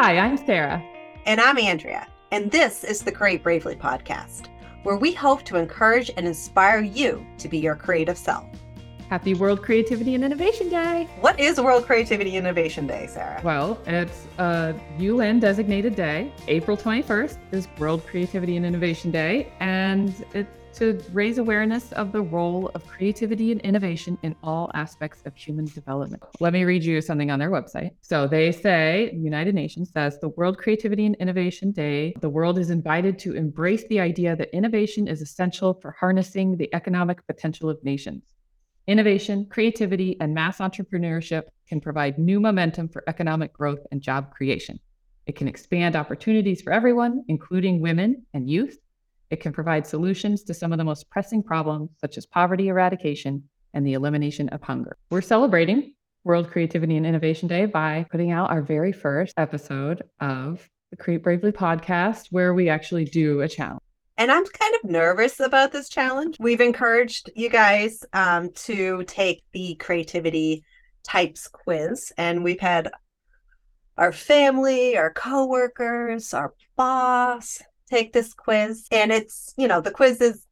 Hi, I'm Sara. And I'm Andrea. And this is the Create Bravely podcast, where we hope to encourage and inspire you to be your creative self. Happy World Creativity and Innovation Day. What is World Creativity and Innovation Day, Sara? Well, it's a UN designated day. April 21st is World Creativity and Innovation Day, and it's to raise awareness of the role of creativity and innovation in all aspects of human development. Let me read you something on their website. So they say, United Nations says, the World Creativity and Innovation Day, the world is invited to embrace the idea that innovation is essential for harnessing the economic potential of nations. Innovation, creativity, and mass entrepreneurship can provide new momentum for economic growth and job creation. It can expand opportunities for everyone, including women and youth. It can provide solutions to some of the most pressing problems, such as poverty eradication and the elimination of hunger. We're celebrating World Creativity and Innovation Day by putting out our very first episode of the Create Bravely podcast, where we actually do a challenge. And I'm kind of nervous about this challenge. We've encouraged you guys um, to take the creativity types quiz, and we've had our family, our coworkers, our boss take this quiz. And it's, you know, the quiz is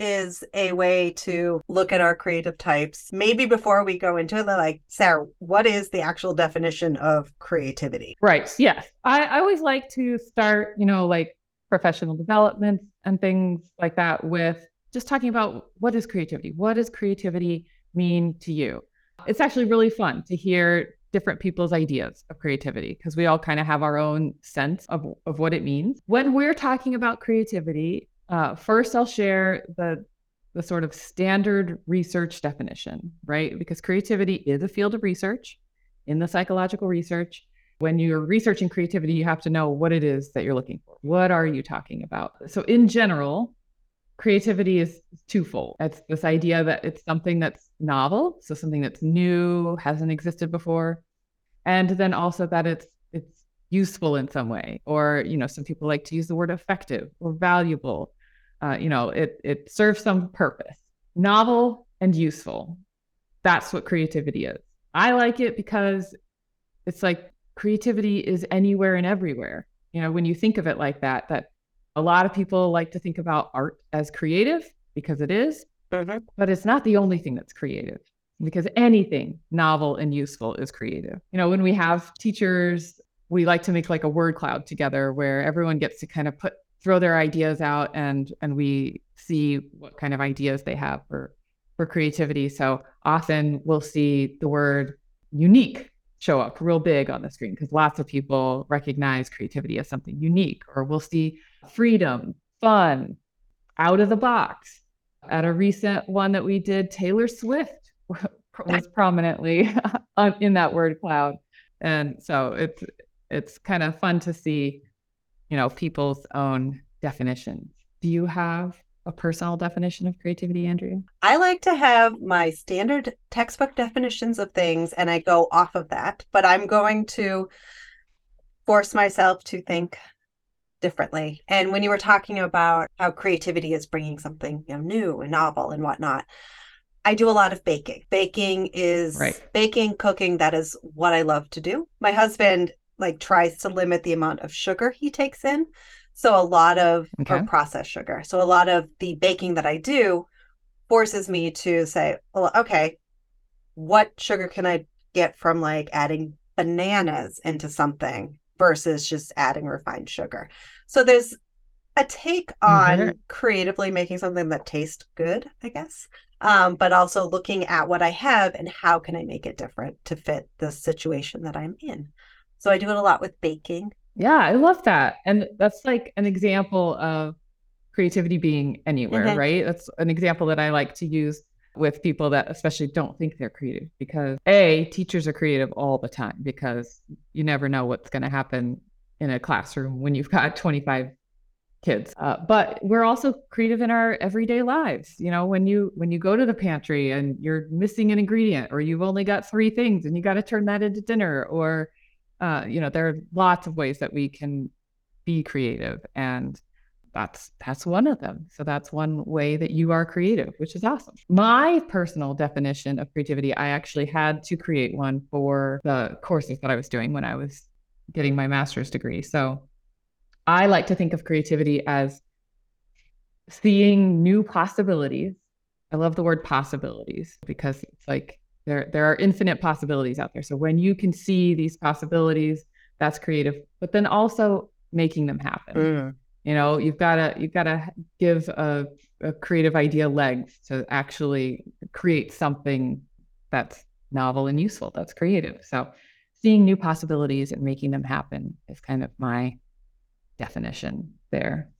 is a way to look at our creative types. Maybe before we go into it, like, Sara, what is the actual definition of creativity? Right. Yes. I, I always like to start, you know, like professional development and things like that with just talking about what is creativity? What does creativity mean to you? It's actually really fun to hear different people's ideas of creativity because we all kind of have our own sense of, of what it means. When we're talking about creativity, uh, first I'll share the the sort of standard research definition, right? Because creativity is a field of research in the psychological research when you're researching creativity, you have to know what it is that you're looking for. What are you talking about? So, in general, creativity is twofold. It's this idea that it's something that's novel, so something that's new, hasn't existed before, and then also that it's it's useful in some way, or you know, some people like to use the word effective or valuable. Uh, you know, it it serves some purpose. Novel and useful. That's what creativity is. I like it because it's like creativity is anywhere and everywhere. You know, when you think of it like that, that a lot of people like to think about art as creative because it is, mm-hmm. but it's not the only thing that's creative because anything novel and useful is creative. You know, when we have teachers, we like to make like a word cloud together where everyone gets to kind of put throw their ideas out and and we see what kind of ideas they have for for creativity. So often we'll see the word unique show up real big on the screen because lots of people recognize creativity as something unique, or we'll see freedom, fun, out of the box. At a recent one that we did, Taylor Swift was prominently in that word cloud. And so it's it's kind of fun to see, you know, people's own definitions. Do you have a personal definition of creativity, Andrea? I like to have my standard textbook definitions of things and I go off of that, but I'm going to force myself to think differently. And when you were talking about how creativity is bringing something you know, new and novel and whatnot, I do a lot of baking. Baking is right. baking, cooking. That is what I love to do. My husband like tries to limit the amount of sugar he takes in. So a lot of okay. processed sugar. So a lot of the baking that I do forces me to say, well, okay, what sugar can I get from like adding bananas into something versus just adding refined sugar? So there's a take on mm-hmm. creatively making something that tastes good, I guess. Um, but also looking at what I have and how can I make it different to fit the situation that I'm in. So I do it a lot with baking. Yeah, I love that. And that's like an example of creativity being anywhere, mm-hmm. right? That's an example that I like to use with people that especially don't think they're creative because A, teachers are creative all the time because you never know what's going to happen in a classroom when you've got 25 kids uh, but we're also creative in our everyday lives you know when you when you go to the pantry and you're missing an ingredient or you've only got three things and you got to turn that into dinner or uh, you know, there are lots of ways that we can be creative, and that's that's one of them. So that's one way that you are creative, which is awesome. My personal definition of creativity, I actually had to create one for the courses that I was doing when I was getting my master's degree. So I like to think of creativity as seeing new possibilities. I love the word possibilities because it's like there there are infinite possibilities out there. So when you can see these possibilities, that's creative. But then also making them happen. Mm. You know, you've got to you've got to give a, a creative idea legs to actually create something that's novel and useful. That's creative. So seeing new possibilities and making them happen is kind of my definition there.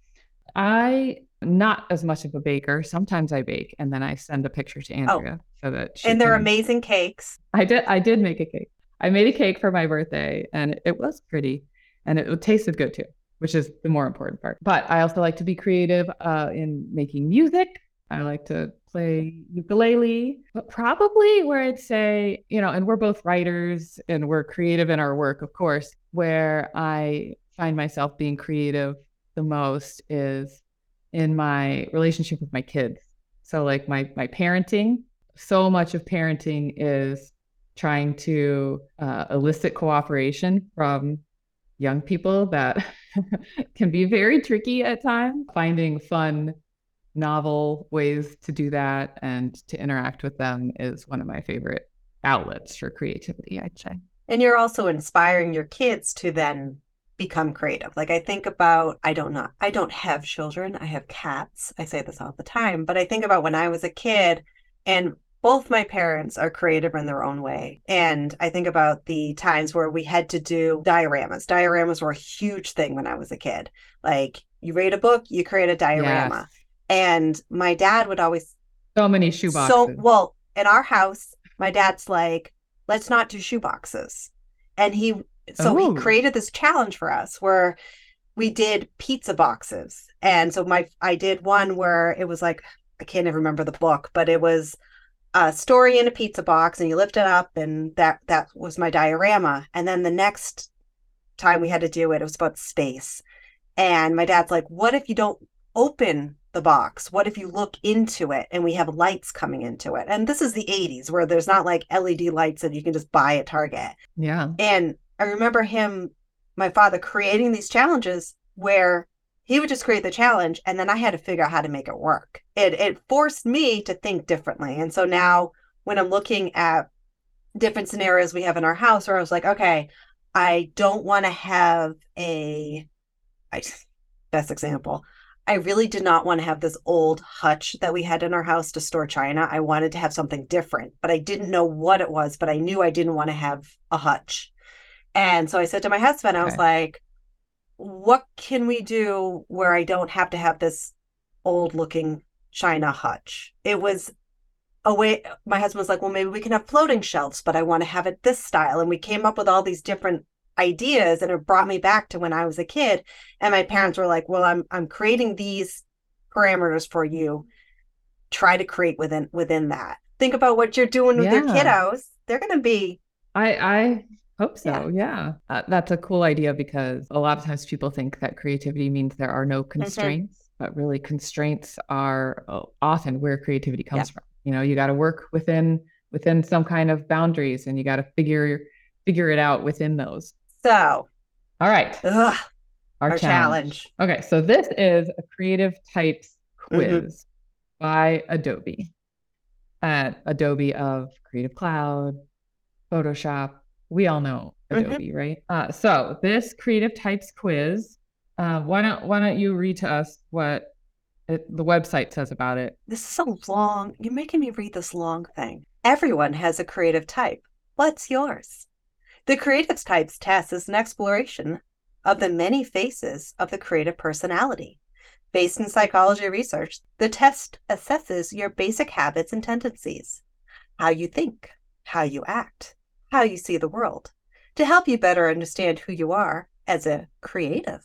I not as much of a baker. Sometimes I bake and then I send a picture to oh. Andrea oh. so that And they're can... amazing cakes. I did I did make a cake. I made a cake for my birthday and it was pretty and it, it tasted good too, which is the more important part. But I also like to be creative uh, in making music. I like to play ukulele, but probably where I'd say, you know, and we're both writers and we're creative in our work, of course, where I find myself being creative the most is in my relationship with my kids. So like my my parenting, so much of parenting is trying to uh, elicit cooperation from young people that can be very tricky at times. Finding fun, novel ways to do that and to interact with them is one of my favorite outlets for creativity, I'd say. And you're also inspiring your kids to then become creative. Like I think about, I don't know, I don't have children, I have cats. I say this all the time, but I think about when I was a kid and both my parents are creative in their own way. And I think about the times where we had to do dioramas. Dioramas were a huge thing when I was a kid. Like you read a book, you create a diorama. Yes. And my dad would always so many shoeboxes. So well, in our house, my dad's like, let's not do shoeboxes. And he so he oh. created this challenge for us where we did pizza boxes. And so my I did one where it was like I can't even remember the book, but it was a story in a pizza box and you lift it up and that that was my diorama. And then the next time we had to do it it was about space. And my dad's like what if you don't open the box? What if you look into it and we have lights coming into it? And this is the 80s where there's not like led lights that you can just buy at target. Yeah. And i remember him my father creating these challenges where he would just create the challenge and then I had to figure out how to make it work. It it forced me to think differently. And so now when I'm looking at different scenarios we have in our house where I was like, okay, I don't want to have a I best example. I really did not want to have this old hutch that we had in our house to store china. I wanted to have something different, but I didn't know what it was, but I knew I didn't want to have a hutch. And so I said to my husband, I was like, what can we do where I don't have to have this old looking china hutch? It was a way my husband was like, well, maybe we can have floating shelves, but I want to have it this style. And we came up with all these different ideas and it brought me back to when I was a kid. And my parents were like, well, I'm I'm creating these parameters for you. Try to create within within that. Think about what you're doing with yeah. your kiddos. They're gonna be I I Hope so. Yeah. yeah. Uh, that's a cool idea because a lot of times people think that creativity means there are no mm-hmm. constraints, mm-hmm. but really constraints are uh, often where creativity comes yeah. from. You know, you got to work within within some kind of boundaries and you got to figure figure it out within those. So, all right. Ugh, our, our challenge. challenge. Okay, so this is a creative types mm-hmm. quiz mm-hmm. by Adobe. At Adobe of Creative Cloud, Photoshop, we all know mm-hmm. Adobe, mm-hmm. right? Uh, so this creative types quiz, uh, why don't why don't you read to us what it, the website says about it? This is so long. You're making me read this long thing. Everyone has a creative type. What's yours? The creative types test is an exploration of the many faces of the creative personality. Based in psychology research, the test assesses your basic habits and tendencies, how you think, how you act, how you see the world to help you better understand who you are as a creative.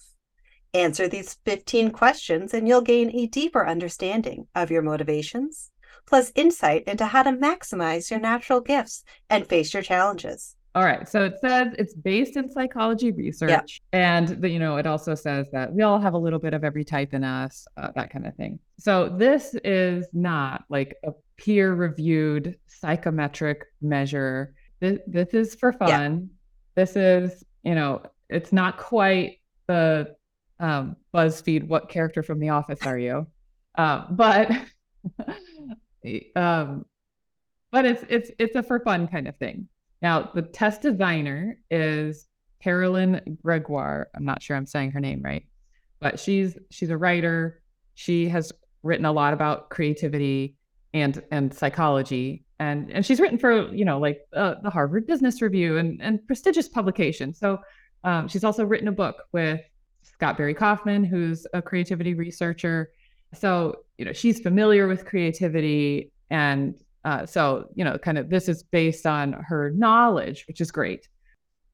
Answer these 15 questions and you'll gain a deeper understanding of your motivations, plus insight into how to maximize your natural gifts and face your challenges. All right. So it says it's based in psychology research. Yep. And, the, you know, it also says that we all have a little bit of every type in us, uh, that kind of thing. So this is not like a peer reviewed psychometric measure this, this is for fun. Yeah. This is, you know, it's not quite the um, BuzzFeed. What character from The Office are you? Uh, but um, but it's it's it's a for fun kind of thing. Now the test designer is Carolyn Gregoire. I'm not sure I'm saying her name right, but she's she's a writer. She has written a lot about creativity and and psychology and and she's written for you know like uh, the Harvard Business Review and and prestigious publications. So um, she's also written a book with Scott Barry Kaufman, who's a creativity researcher. So you know she's familiar with creativity, and uh, so you know kind of this is based on her knowledge, which is great,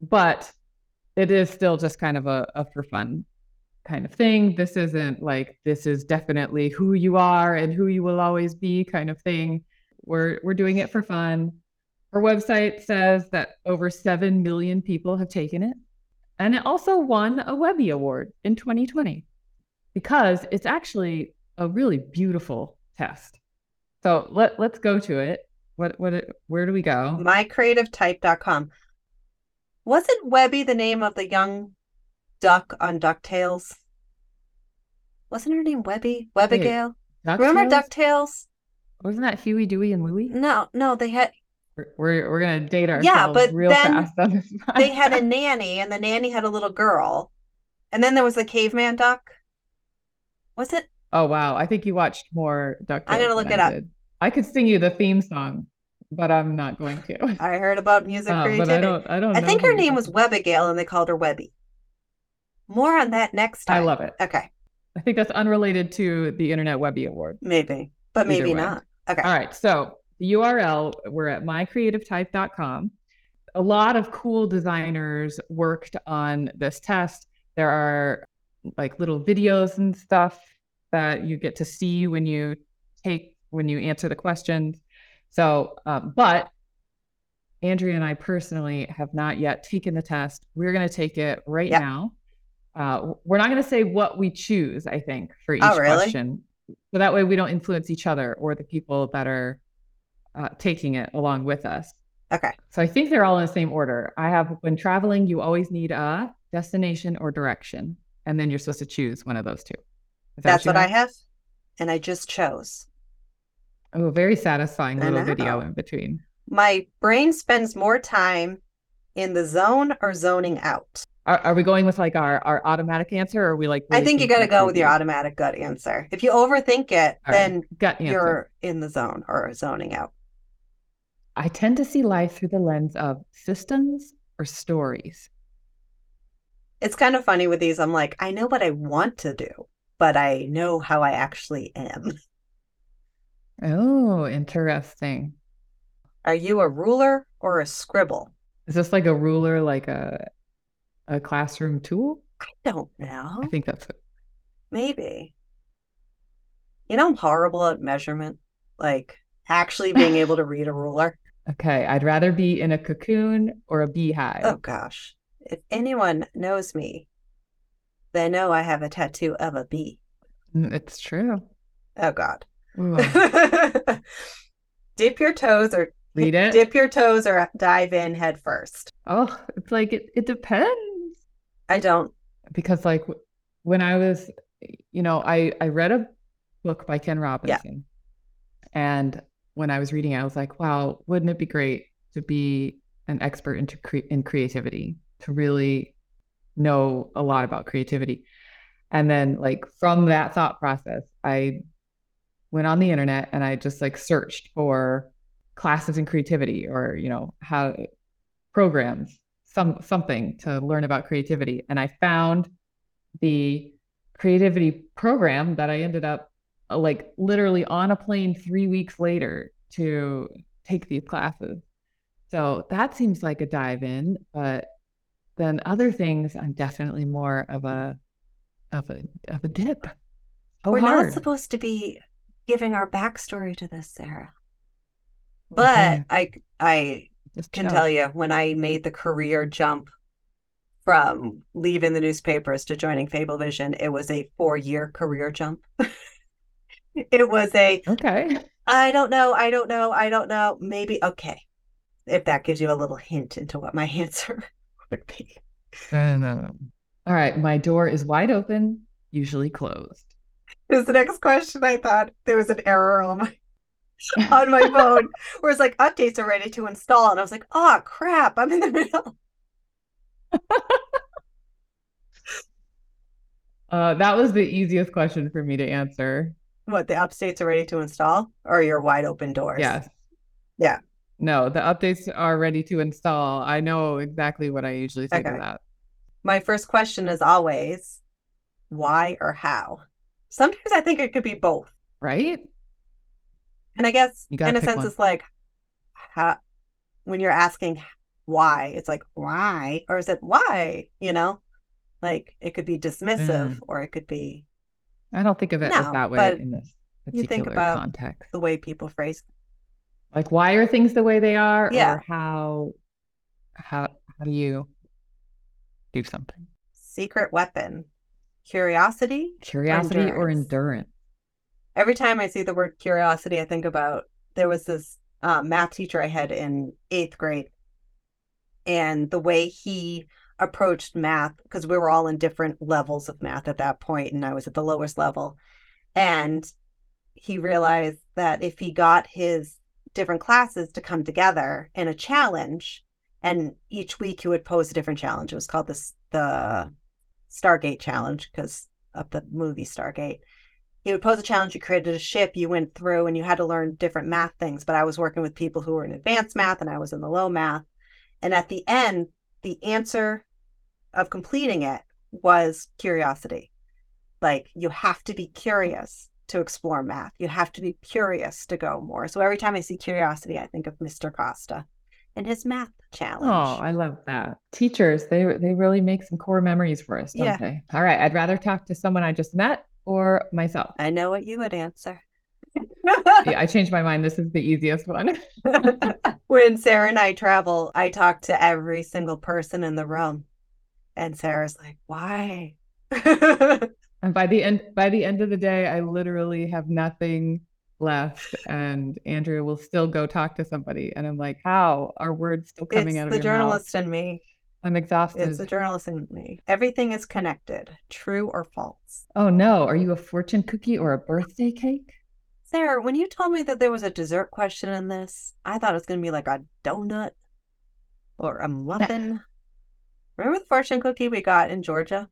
but it is still just kind of a, a for fun kind of thing. This isn't like this is definitely who you are and who you will always be kind of thing. We're we're doing it for fun. Our website says that over 7 million people have taken it. And it also won a Webby Award in 2020 because it's actually a really beautiful test. So let let's go to it. What what where do we go? Mycreativetype.com. Wasn't Webby the name of the young duck on DuckTales? Wasn't her name Webby? Webbigail? Remember DuckTales? Wasn't that Huey, Dewey, and Louie? No, no, they had. We're we're, we're gonna date ourselves. Yeah, but real then fast they had a nanny, and the nanny had a little girl, and then there was the caveman duck. Was it? Oh wow! I think you watched more Duck. I'm gonna look it I up. Did. I could sing you the theme song, but I'm not going to. I heard about music Uh, creativity. but I don't. I don't. I think her name was talking Webbigail, and they called her Webby. More on that next about. I love it. Okay, I think that's unrelated to the Internet Webby Award. maybe, but maybe not. Okay. All right. So the URL, we're at mycreativetype.com. A lot of cool designers worked on this test. There are like little videos and stuff that you get to see when you take when you answer the questions. So, um, but Andrea and I personally have not yet taken the test. We're going to take it right Yep. now. Uh, we're not going to say what we choose. I think for each Oh, really? question, so that way we don't influence each other or the people that are uh, taking it along with us. Okay. So I think they're all in the same order. I have when traveling, you always need a destination or direction, and then you're supposed to choose one of those two. That That's you what I have, and I just chose. Oh, very satisfying little video in between. My brain spends more time in the zone or zoning out. Are, are we going with like our, our automatic answer, or are we like? I think you got to go with your automatic gut answer. If you overthink it, All right, then gut answer. you're in the zone or zoning out. I tend to see life through the lens of systems or stories. It's kind of funny with these. I'm like, I know what I want to do, but I know how I actually am. Oh, interesting. Are you a ruler or a scribble? Is this like a ruler, like a a classroom tool? I don't know. I think that's it. Maybe. You know, I'm horrible at measurement, like actually being able to read a ruler. Okay, I'd rather be in a cocoon or a beehive. Oh gosh. If anyone knows me, they know I have a tattoo of a bee. Mm, It's true. Oh god. Dip your toes or read it. dip your toes or dive in head first. Oh, it's like it, it depends. I don't. Because like when I was, you know, I I read a book by Ken Robinson. And when I was reading it, I was like, wow, wouldn't it be great to be an expert into cre- in creativity, to really know a lot about creativity. And then like from that thought process, I went on the internet and I just like searched for classes in creativity or, you know, how programs, some something to learn about creativity. And I found the creativity program that I ended up uh, like literally on a plane three weeks later to take these classes. So that seems like a dive in, but then other things, I'm definitely more of a of a of a dip. Oh, We're hard. not supposed to be giving our backstory to this, Sara. But Okay, I I just can chill. tell you when I made the career jump from leaving the newspapers to joining Fablevision, it was a four year career jump. it was a Okay. I don't know, I don't know, I don't know, maybe okay. If that gives you a little hint into what my answer would be. All right. My door is wide open, usually closed. Is the next question. I thought there was an error on my on my phone where it's like updates are ready to install. And I was like, oh crap, I'm in the middle. Uh, that was the easiest question for me to answer. What the updates are ready to install or your wide open doors? Yes. Yeah. No, the updates are ready to install. I know exactly what I usually say Okay. to that. My first question is always why or how? Sometimes I think it could be both. Right? And I guess in a sense one. it's like how when you're asking why, it's like why or is it why, you know? Like it could be dismissive Mm. or it could be I don't think of it as No, that way in this you think about- context. the way people phrase Like why are things the way they are? Yeah. Or how how how do you do something? secret weapon. Curiosity. Curiosity or endurance? endurance? Every time I see the word curiosity, I think about there was this uh, math teacher I had in eighth grade, and the way he approached math, because we were all in different levels of math at that point, and I was at the lowest level. And he realized that if he got his different classes to come together in a challenge, and each week he would pose a different challenge. It was called this the Stargate challenge because of the movie Stargate. He would pose a challenge. You created a ship. You went through and you had to learn different math things. But I was working with people who were in advanced math and I was in the low math. And at the end, the answer of completing it was curiosity. Like you have to be curious to explore math. You have to be curious to go more. So every time I see curiosity, I think of Mr. Costa and his math challenge. Oh, I love that. Teachers, they they really make some core memories for us, don't Yeah. they? All right, I'd rather talk to someone I just met or myself. I know what you would answer. Yeah, I changed my mind. This is the easiest one. when Sara and I travel, I talk to every single person in the room. And Sara's like, why? And by the end by the end of the day, I literally have nothing left. And Andrea will still go talk to somebody. And I'm like, how are words still coming it's out of the journalist in me. I'm exhausted. It's the journalist in me. Everything is connected, true or false. Oh no, are you a fortune cookie or a birthday cake? Sara, when you told me that there was a dessert question in this, I thought it was going to be like a donut or a muffin. Remember the fortune cookie we got in Georgia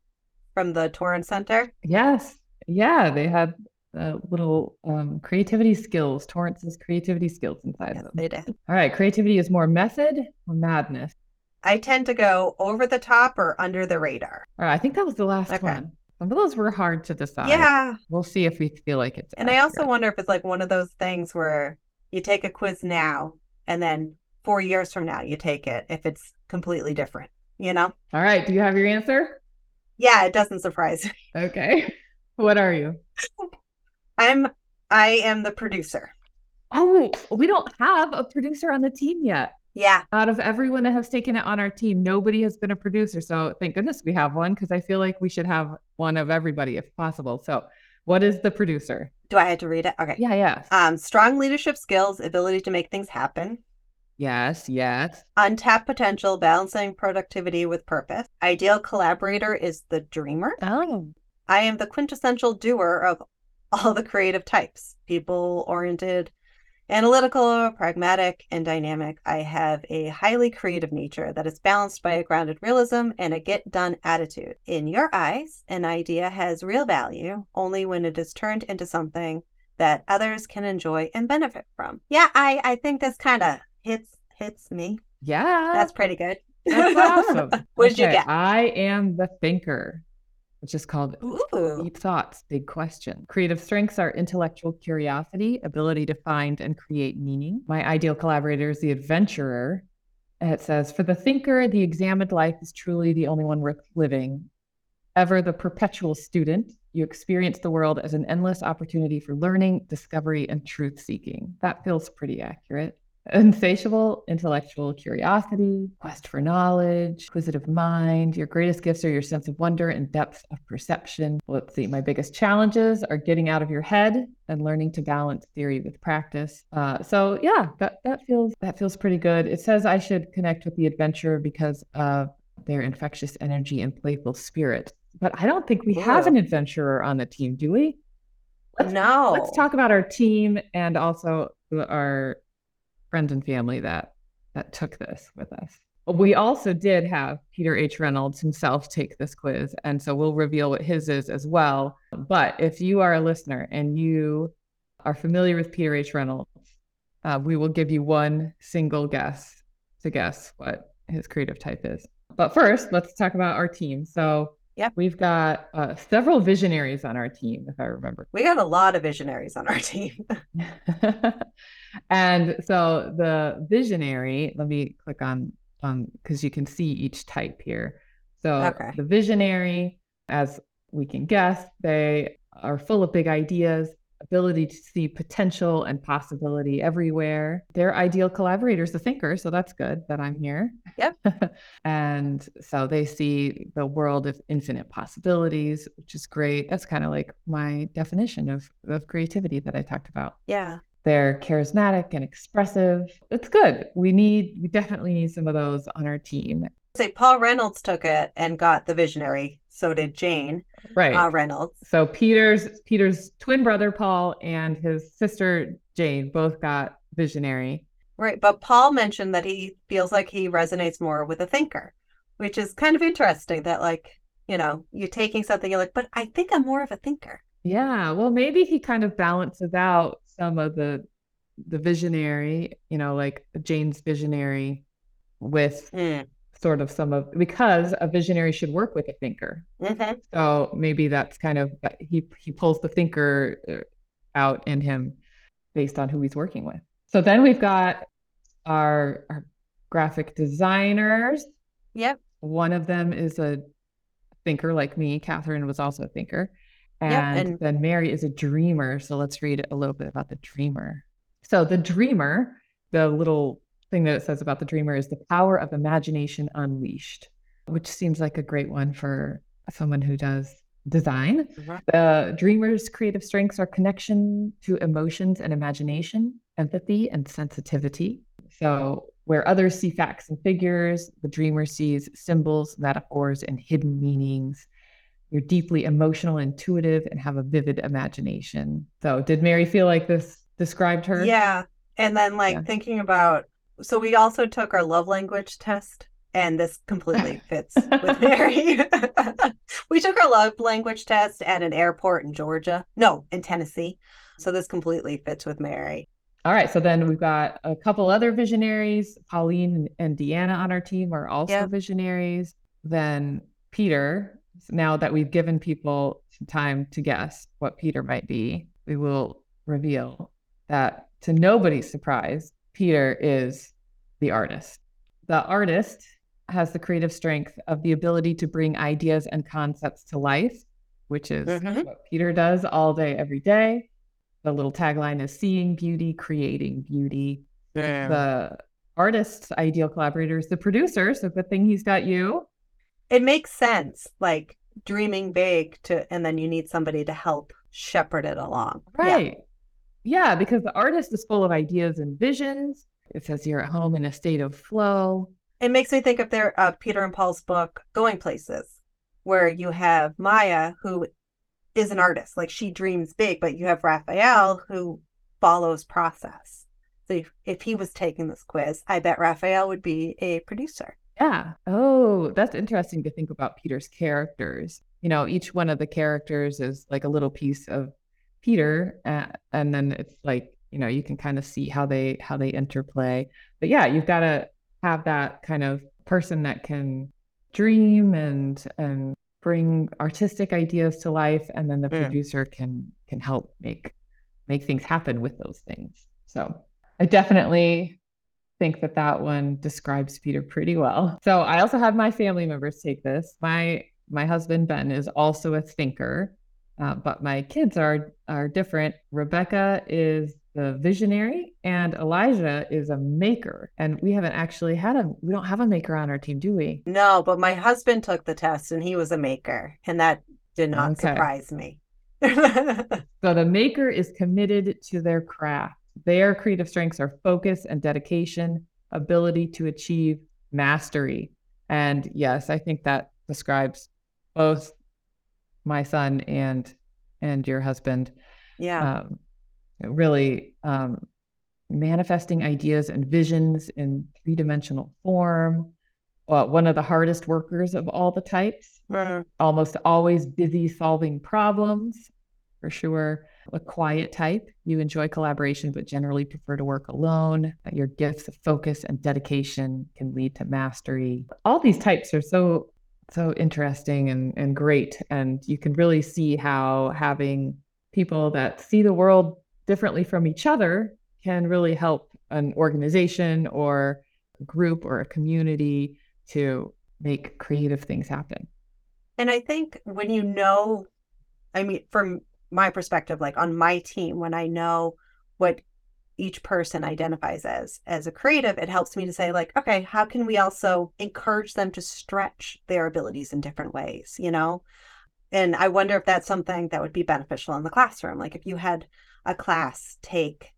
from the Torrance Center? Yes. Yeah, they had uh, little um, creativity skills, Torrance's creativity skills inside Yes, them. they did. All right, creativity is more method or madness? I tend to go over the top or under the radar. All right, I think that was the last Okay. one. Some of those were hard to decide. Yeah. We'll see if we feel like it's And I also wonder if it's like one of those things where you take a quiz now and then four years from now you take it if it's completely different, you know? All right, do you have your answer? Yeah, it doesn't surprise me. Okay. What are you? I'm I am the producer. Oh, we don't have a producer on the team yet. Yeah. Out of everyone that has taken it on our team, nobody has been a producer. So thank goodness we have one because I feel like we should have one of everybody if possible. So, what is the producer? Do I have to read it? Okay. Yeah, yeah. Um, strong leadership skills, ability to make things happen, Yes, yes. untapped potential, balancing productivity with purpose. Ideal collaborator is the dreamer. Oh. I am the quintessential doer of all the creative types people oriented, analytical, pragmatic, and dynamic. I have a highly creative nature that is balanced by a grounded realism and a get done attitude. In your eyes, an idea has real value only when it is turned into something that others can enjoy and benefit from. Yeah, I, I think this kind of hits hits me. Yeah. That's pretty good. That's awesome. what did you get? I am the thinker, which is called Ooh. Deep thoughts, big question. Creative strengths are intellectual curiosity, ability to find and create meaning. My ideal collaborator is the adventurer. It says, For the thinker, the examined life is truly the only one worth living. Ever the perpetual student, you experience the world as an endless opportunity for learning, discovery, and truth seeking. That feels pretty accurate. Insatiable intellectual curiosity, quest for knowledge, inquisitive mind. Your greatest gifts are your sense of wonder and depth of perception. Let's see. My biggest challenges are getting out of your head and learning to balance theory with practice. Uh, so yeah, that that feels that feels pretty good. It says I should connect with the adventurer because of their infectious energy and playful spirit. But I don't think we have an adventurer on the team, do we? Let's, no. let's talk about our team and also our friends and family that that took this with us. We also did have Peter H. Reynolds himself take this quiz, and so we'll reveal what his is as well. But if you are a listener and you are familiar with Peter H. Reynolds, uh, we will give you one single guess to guess what his creative type is. But first, let's talk about our team. So, Yep. we've got uh, several visionaries on our team, if I remember. We got a lot of visionaries on our team. and so the visionary, let me click on on because you can see each type here. So Okay. the visionary, as we can guess, they are full of big ideas, ability to see potential and possibility everywhere. They're ideal collaborators, the thinker, so that's good that I'm here. Yep. and so they see the world of infinite possibilities, which is great. That's kind of like my definition of, of creativity that I talked about. yeah. They're charismatic and expressive. It's good. We need, we definitely need some of those on our team. Say Paul Reynolds took it and got the visionary. So did Jane Right. uh, Reynolds. so Peter's Peter's twin brother Paul and his sister Jane both got visionary. Right. But Paul mentioned that he feels like he resonates more with a thinker, which is kind of interesting that, like, you know, you're taking something, you're like, but I think I'm more of a thinker. Yeah, well maybe he kind of balances out some of the the visionary, you know, like Jane's visionary with Mm. sort of some of because a visionary should work with a thinker. hmm So maybe that's kind of he he pulls the thinker uh, out in him based on who he's working with. So then we've got our our graphic designers. Yep. One of them is a thinker like me. Catherine was also a thinker. And, Yep, and- then Mary is a dreamer. So let's read a little bit about the dreamer. So the dreamer, the little thing that it says about the dreamer is the power of imagination unleashed, which seems like a great one for someone who does design. Mhm. The dreamer's creative strengths are connection to emotions and imagination, empathy and sensitivity. So, where others see facts and figures, the dreamer sees symbols, metaphors, and hidden meanings. You're deeply emotional, intuitive, and have a vivid imagination. So, did Mary feel like this described her? Yeah. And then, like, Yeah. thinking about, so we also took our love language test, and this completely fits with Mary. we took our love language test at an airport in Georgia. No, in Tennessee. So this completely fits with Mary. All right. So then we've got a couple other visionaries. Pauline and Deanna on our team are also Yep. visionaries. Then Peter, now that we've given people time to guess what Peter might be, we will reveal that to nobody's surprise, Peter is the artist. The artist has the creative strength of the ability to bring ideas and concepts to life, which is Mhm. what Peter does all day, every day. The little tagline is seeing beauty, creating beauty. The artist's ideal collaborator is the producer. So good thing he's got you. It makes sense, like dreaming big to, and then you need somebody to help shepherd it along. Yeah. Right. Yeah, because the artist is full of ideas and visions. It says you're at home in a state of flow. It makes me think of their uh, Peter and Paul's book, Going Places, where you have Maya, who is an artist, like she dreams big, but you have Raphael, who follows process. So if, if he was taking this quiz, I bet Raphael would be a producer. Yeah. Oh, that's interesting to think about Peter's characters. You know, each one of the characters is like a little piece of Peter, uh, and then it's like you know you can kind of see how they how they interplay. But yeah, you've got to have that kind of person that can dream and and bring artistic ideas to life, and then the Yeah. producer can can help make make things happen with those things. So I definitely think that that one describes Peter pretty well. So I also have my family members take this. My my husband Ben is also a thinker, uh, but my kids are are different. Rebecca is the visionary, and Elijah is a maker. And we haven't actually had a we don't have a maker on our team, do we? No, but my husband took the test and he was a maker, and that did not Okay. surprise me. So the maker is committed to their craft. Their creative strengths are focus and dedication, ability to achieve mastery. And yes, I think that describes both my son and and your husband. Yeah. Um, really um, manifesting ideas and visions in three dimensional form. Uh, one of the hardest workers of all the types, almost always busy solving problems, for sure. A quiet type, you enjoy collaboration, but generally prefer to work alone. Your gifts of focus and dedication can lead to mastery. All these types are so so interesting and, and great. And you can really see how having people that see the world differently from each other can really help an organization or a group or a community to make creative things happen. And I think when you know, I mean, from my perspective, like on my team, when I know what each person identifies as as a creative, it helps me to say, like, okay, how can we also encourage them to stretch their abilities in different ways, you know? And I wonder if that's something that would be beneficial in the classroom. Like if you had a class take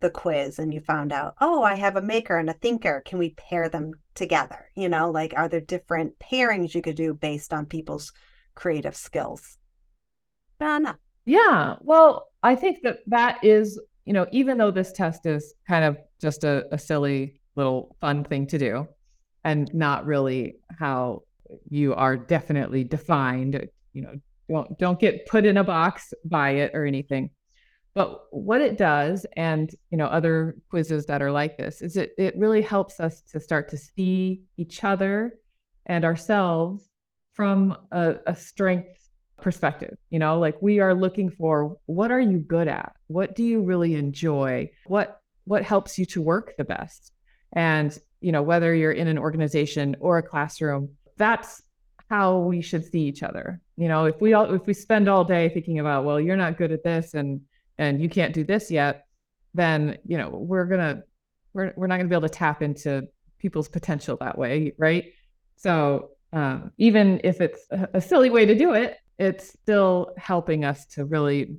the quiz and you found out, oh, I have a maker and a thinker. Can we pair them together? You know, like are there different pairings you could do based on people's creative skills? Uh, no. Yeah. Well, I think that that is, you know, even though this test is kind of just a, a silly little fun thing to do and not really how you are definitely defined, you know, don't don't get put in a box by it or anything. But what it does, and you know, other quizzes that are like this, is it it really helps us to start to see each other and ourselves from a, a strength perspective. You know, like we are looking for what are you good at? What do you really enjoy? What what helps you to work the best? And you know, whether you're in an organization or a classroom, that's how we should see each other. You know, if we all if we spend all day thinking about, well, you're not good at this and and you can't do this yet, then you know we're gonna we're we're not gonna be able to tap into people's potential that way, right? So um, even if it's a, silly way to do it, it's still helping us to really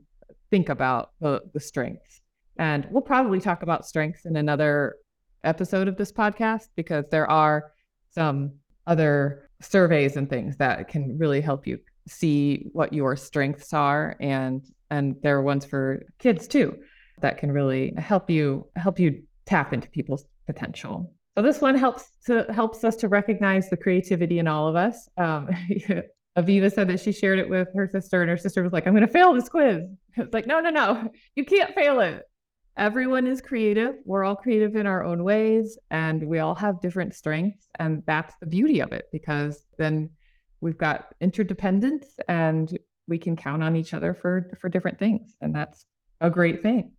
think about the, the strengths. And we'll probably talk about strengths in another episode of this podcast because there are some other surveys and things that can really help you see what your strengths are and and there are ones for kids too that can really help you help you tap into people's potential so this one helps to helps us to recognize the creativity in all of us. Um, aviva said that she shared it with her sister and her sister was like i'm going to fail this quiz. It's like no no no. You can't fail it. Everyone is creative. We're all creative in our own ways and we all have different strengths and that's the beauty of it because then we've got interdependence and we can count on each other for for different things and that's a great thing.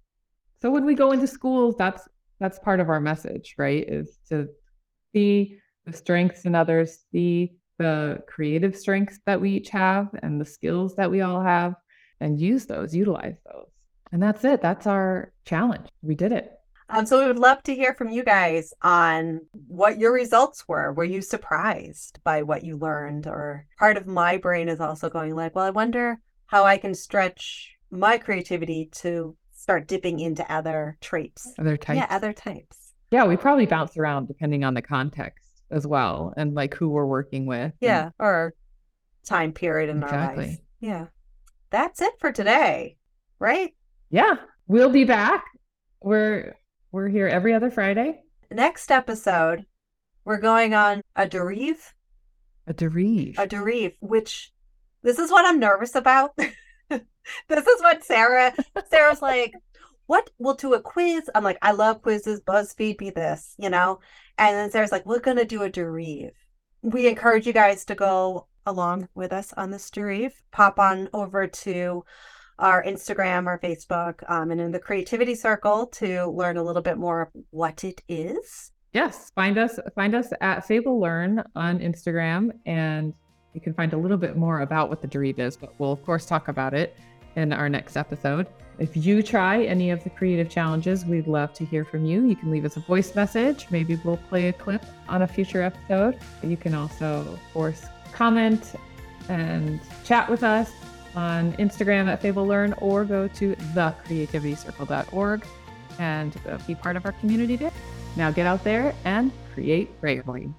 So when we go into schools that's that's part of our message right is to see the strengths in others see the creative strengths that we each have and the skills that we all have and use those utilize those and that's it that's our challenge we did it Um, so we would love to hear from you guys on what your results were. Were you surprised by what you learned? Or part of my brain is also going like, well, I wonder how I can stretch my creativity to start dipping into other traits. other types Yeah, other types. yeah we probably bounce around depending on the context as well and like who we're working with and- Yeah, or time period in our Exactly. Yeah. That's it for today, right? yeah we'll be back we're we're here every other friday Next episode, we're going on a dérive a dérive a dérive, which this is what I'm nervous about. this is what Sara Sara's like, what we'll do a quiz. I'm like, I love quizzes, BuzzFeed be this, you know? And then Sara's like, we're gonna do a dérive. We encourage you guys to go along with us on this dérive. Pop on over to our Instagram or Facebook um, and in the creativity circle to learn a little bit more of what it is. yes find us find us at fable learn on instagram and you can find a little bit more about what the dérive is but we'll of course talk about it in our next episode if you try any of the creative challenges we'd love to hear from you you can leave us a voice message maybe we'll play a clip on a future episode you can also of course comment and chat with us on Instagram at Fable Learn or go to thecreativitycircle.org and be part of our community there. Now get out there and create bravely.